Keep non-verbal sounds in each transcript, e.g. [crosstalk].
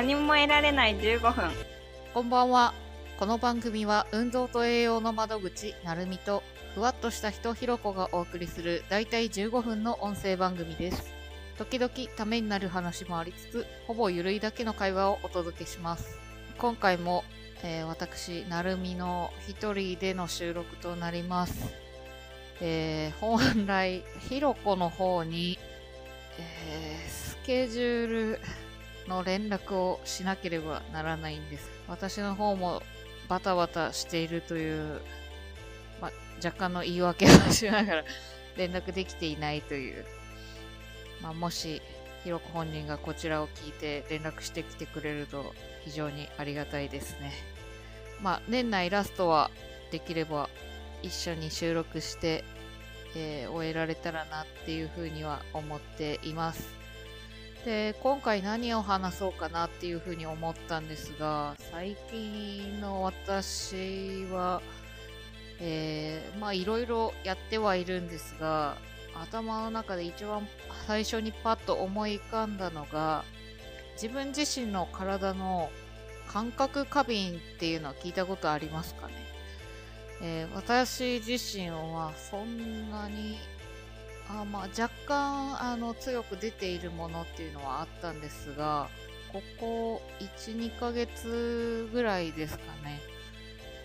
何も得られない15分こんばんは。この番組は運動と栄養の窓口、なるみと、ふわっとした人ひろこがお送りするだいたい15分の音声番組です。時々ためになる話もありつつ、ほぼゆるいだけの会話をお届けします。今回も、えー私、なるみの一人での収録となります。えー本来、ひろこの方に、えースケジュールの連絡をしなければならないんです。私の方もバタバタしているという、ま、若干の言い訳をしながら [laughs] 連絡できていないという、ま、もしひろこ本人がこちらを聞いて連絡してきてくれると非常にありがたいですね。まあ、年内ラストはできれば一緒に収録して、えー終えられたらなっていうふうには思っています。で今回何を話そうかなっていうふうに思ったんですが最近の私は、えーまあいろいろやってはいるんですが頭の中で一番最初にパッと思い浮かんだのが自分自身の体の感覚過敏っていうのは聞いたことありますかね、えー私自身はそんなにあまあ若干あの強く出ているものっていうのはあったんですがここ12ヶ月ぐらいですかね、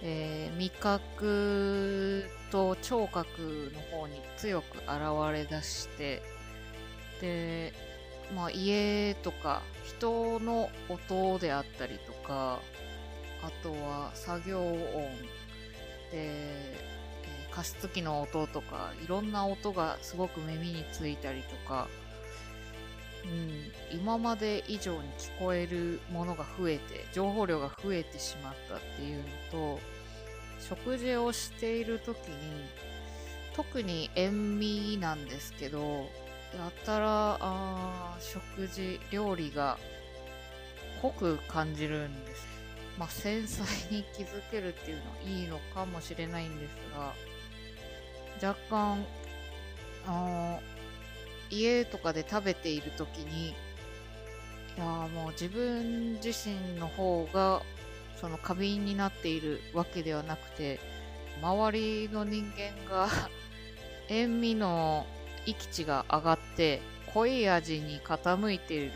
えー味覚と聴覚の方に強く現れ出してで、まあ、家とか人の音であったりとかあとは作業音。で加湿器の音とかいろんな音がすごく耳についたりとか、うん、今まで以上に聞こえるものが増えて情報量が増えてしまったっていうのと食事をしている時に特に塩味なんですけどやたらあ食事料理が濃く感じるんです。まあ、繊細に気づけるっていうのはいいのかもしれないんですが若干あの家とかで食べている時にいやもう自分自身の方がその過敏になっているわけではなくて周りの人間が [laughs] 塩味の域値が上がって濃い味に傾いている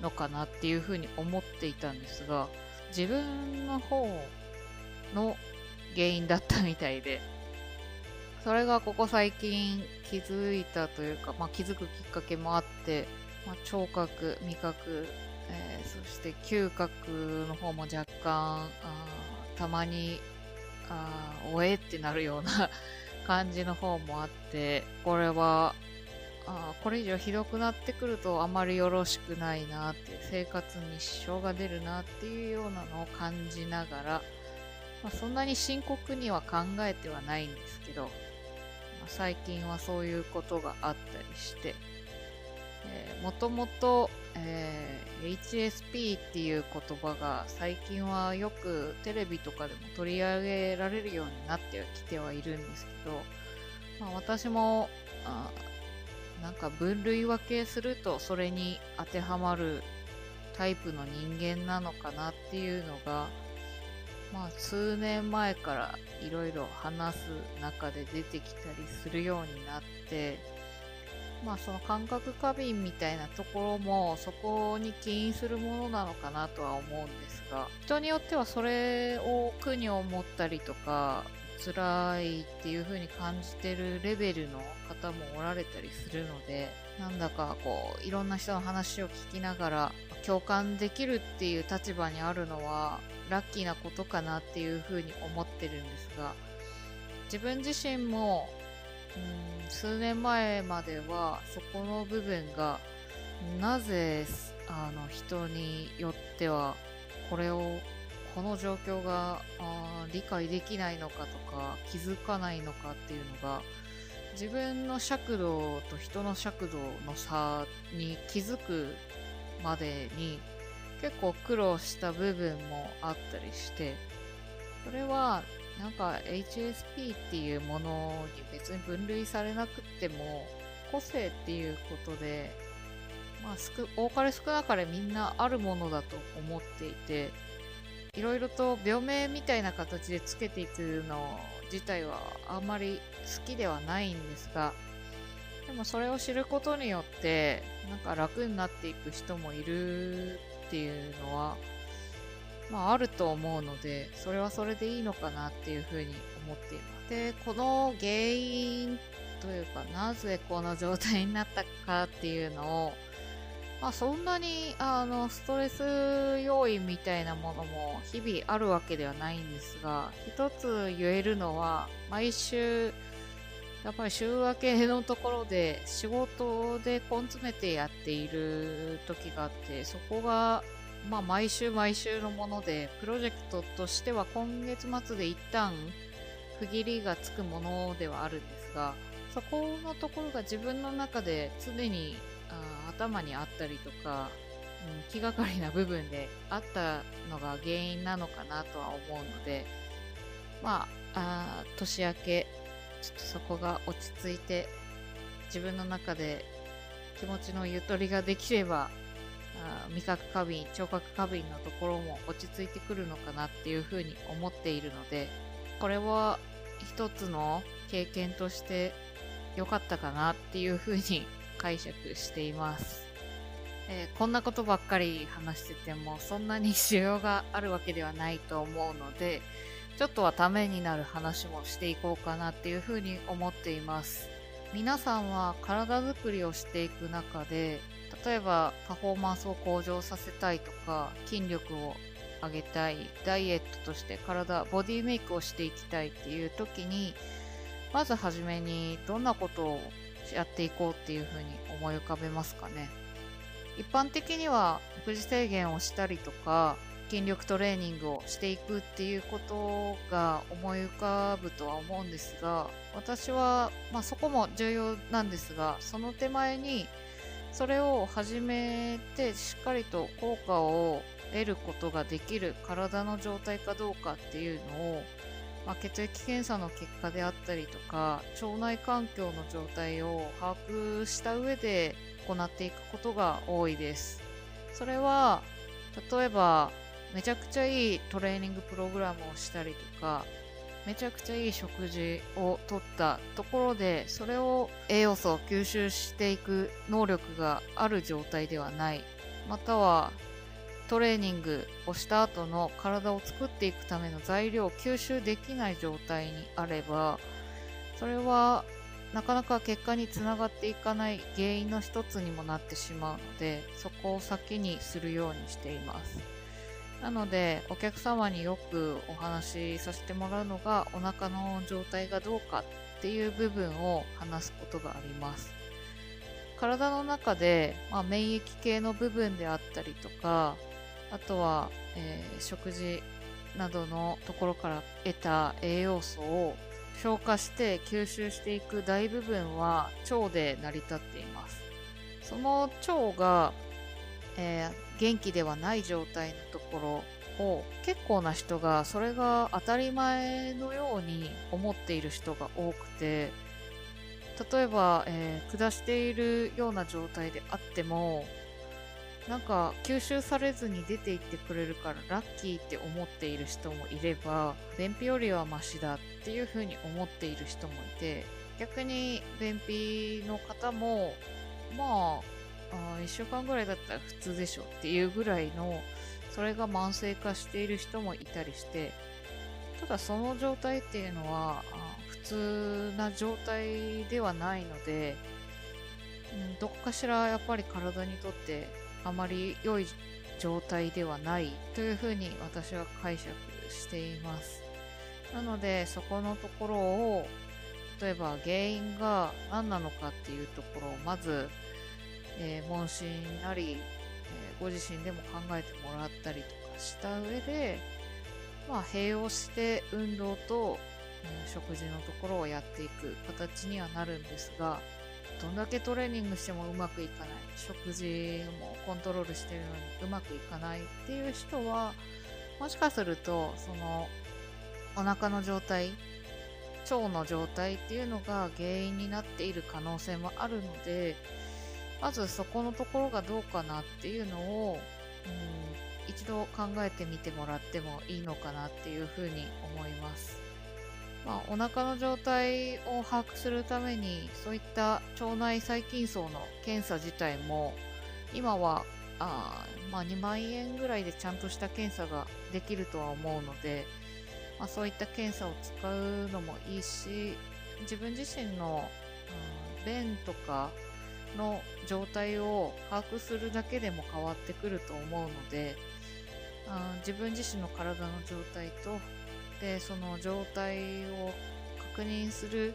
のかなっていうふうに思っていたんですが自分の方の原因だったみたいで。それがここ最近気づいたというか、まあ、気づくきっかけもあって、まあ、聴覚味覚、えーそして嗅覚の方も若干あたまにあおえってなるような [laughs] 感じの方もあってこれはあこれ以上ひどくなってくるとあまりよろしくないなって生活に支障が出るなっていうようなのを感じながら、まあ、そんなに深刻には考えてはないんですけど、最近はそういうことがあったりして、えーもともと、えー HSP っていう言葉が最近はよくテレビとかでも取り上げられるようになってきてはいるんですけど、まあ、私もあなんか分類分けするとそれに当てはまるタイプの人間なのかなっていうのが、まあ、数年前からいろいろ話す中で出てきたりするようになって、まあ、その感覚過敏みたいなところもそこに起因するものなのかなとは思うんですが人によってはそれを苦に思ったりとか辛いっていう風に感じてるレベルの方もおられたりするのでなんだかこういろんな人の話を聞きながら共感できるっていう立場にあるのはラッキーなことかなっていう風に思ってるんですが自分自身もうん数年前まではそこの部分がなぜあの人によってはこれをこの状況があ理解できないのかとか気づかないのかっていうのが自分の尺度と人の尺度の差に気づくまでに結構苦労した部分もあったりしてそれはなんか HSP っていうものに別に分類されなくても個性っていうことでまあ、多かれ少なかれみんなあるものだと思っていていろいろと病名みたいな形でつけていくの自体はあんまり好きではないんですがでもそれを知ることによってなんか楽になっていく人もいるっていうのはまああると思うのでそれはそれでいいのかなっていうふうに思っています。でこの原因というかなぜこの状態になったかっていうのをまあ、そんなにあのストレス要因みたいなものも日々あるわけではないんですが一つ言えるのは毎週やっぱり週明けのところで仕事で根詰めてやっている時があってそこがまあ毎週毎週のものでプロジェクトとしては今月末で一旦区切りがつくものではあるんですがそこのところが自分の中で常にあ頭にあったりとか、うん、気がかりな部分であったのが原因なのかなとは思うのでまああ年明けちょっとそこが落ち着いて自分の中で気持ちのゆとりができればあ味覚過敏聴覚過敏のところも落ち着いてくるのかなっていうふうに思っているのでこれは一つの経験として良かったかなっていうふうに解釈しています。えー、こんなことばっかり話しててもそんなに需要があるわけではないと思うのでちょっとはためになる話もしていこうかなっていうふうに思っています。皆さんは体づくりをしていく中で例えばパフォーマンスを向上させたいとか筋力を上げたいダイエットとして体ボディメイクをしていきたいっていう時にまずはじめにどんなことをやっていこうっていうふうに思い浮かべますかね？一般的には食事制限をしたりとか筋力トレーニングをしていくっていうことが思い浮かぶとは思うんですが私は、まあ、そこも重要なんですがその手前にそれを始めてしっかりと効果を得ることができる体の状態かどうかっていうのをまあ、血液検査の結果であったりとか腸内環境の状態を把握した上で行っていくことが多いですそれは例えばめちゃくちゃいいトレーニングプログラムをしたりとかめちゃくちゃいい食事をとったところでそれを栄養素を吸収していく能力がある状態ではない。またはトレーニングをした後の体を作っていくための材料を吸収できない状態にあればそれはなかなか結果につながっていかない原因の一つにもなってしまうのでそこを先にするようにしています。なのでお客様によくお話しさせてもらうのがお腹の状態がどうかっていう部分を話すことがあります。体の中で、まあ、免疫系の部分であったりとかあとは、えー、食事などのところから得た栄養素を消化して吸収していく大部分は腸で成り立っています。その腸が、えー、元気ではない状態のところを結構な人がそれが当たり前のように思っている人が多くて例えば、えー、下しているような状態であってもなんか吸収されずに出ていってくれるからラッキーって思っている人もいれば便秘よりはマシだっていう風に思っている人もいて逆に便秘の方もまああ1週間ぐらいだったら普通でしょっていうぐらいのそれが慢性化している人もいたりしてただその状態っていうのは普通な状態ではないので、うん、どこかしらやっぱり体にとってあまり良い状態ではないというふうに私は解釈しています。なのでそこのところを例えば原因が何なのかっていうところをまず、えー、問診なり、えー、ご自身でも考えてもらったりとかした上で、まあ、併用して運動と、えー、食事のところをやっていく形にはなるんですがどんだけトレーニングしてもうまくいかない食事もコントロールしてるのにうまくいかないっていう人はもしかするとそのお腹の状態腸の状態っていうのが原因になっている可能性もあるのでまずそこのところがどうかなっていうのを、うん、一度考えてみてもらってもいいのかなっていうふうに思います。まあ、お腹の状態を把握するためにそういった腸内細菌層の検査自体も今はあまあ、2万円ぐらいでちゃんとした検査ができるとは思うので、まあ、そういった検査を使うのもいいし自分自身の、うん、便とかの状態を把握するだけでも変わってくると思うので、うん、自分自身の体の状態とでその状態を確認する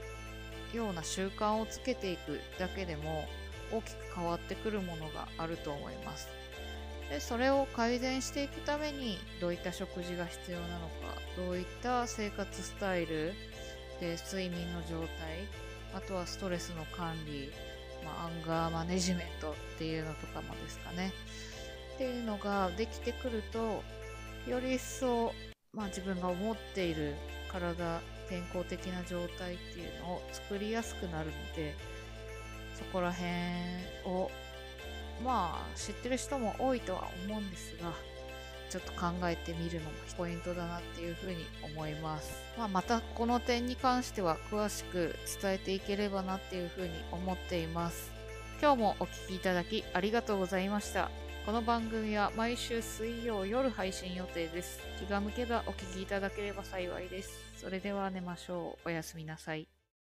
ような習慣をつけていくだけでも大きく変わってくるものがあると思います。でそれを改善していくためにどういった食事が必要なのかどういった生活スタイルで睡眠の状態あとはストレスの管理、まあ、アンガーマネジメントっていうのとかもですかね。っていうのができてくるとより一層、まあ、自分が思っている体健康的な状態っていうのを作りやすくなるのでそこら辺をまあ知ってる人も多いとは思うんですがちょっと考えてみるのもポイントだなっていうふうに思います、まあ、またこの点に関しては詳しく伝えていければなっていうふうに思っています。今日もお聴きいただきありがとうございました。この番組は毎週水曜夜配信予定です。気が向けばお聴きいただければ幸いです。それでは寝ましょう。おやすみなさい。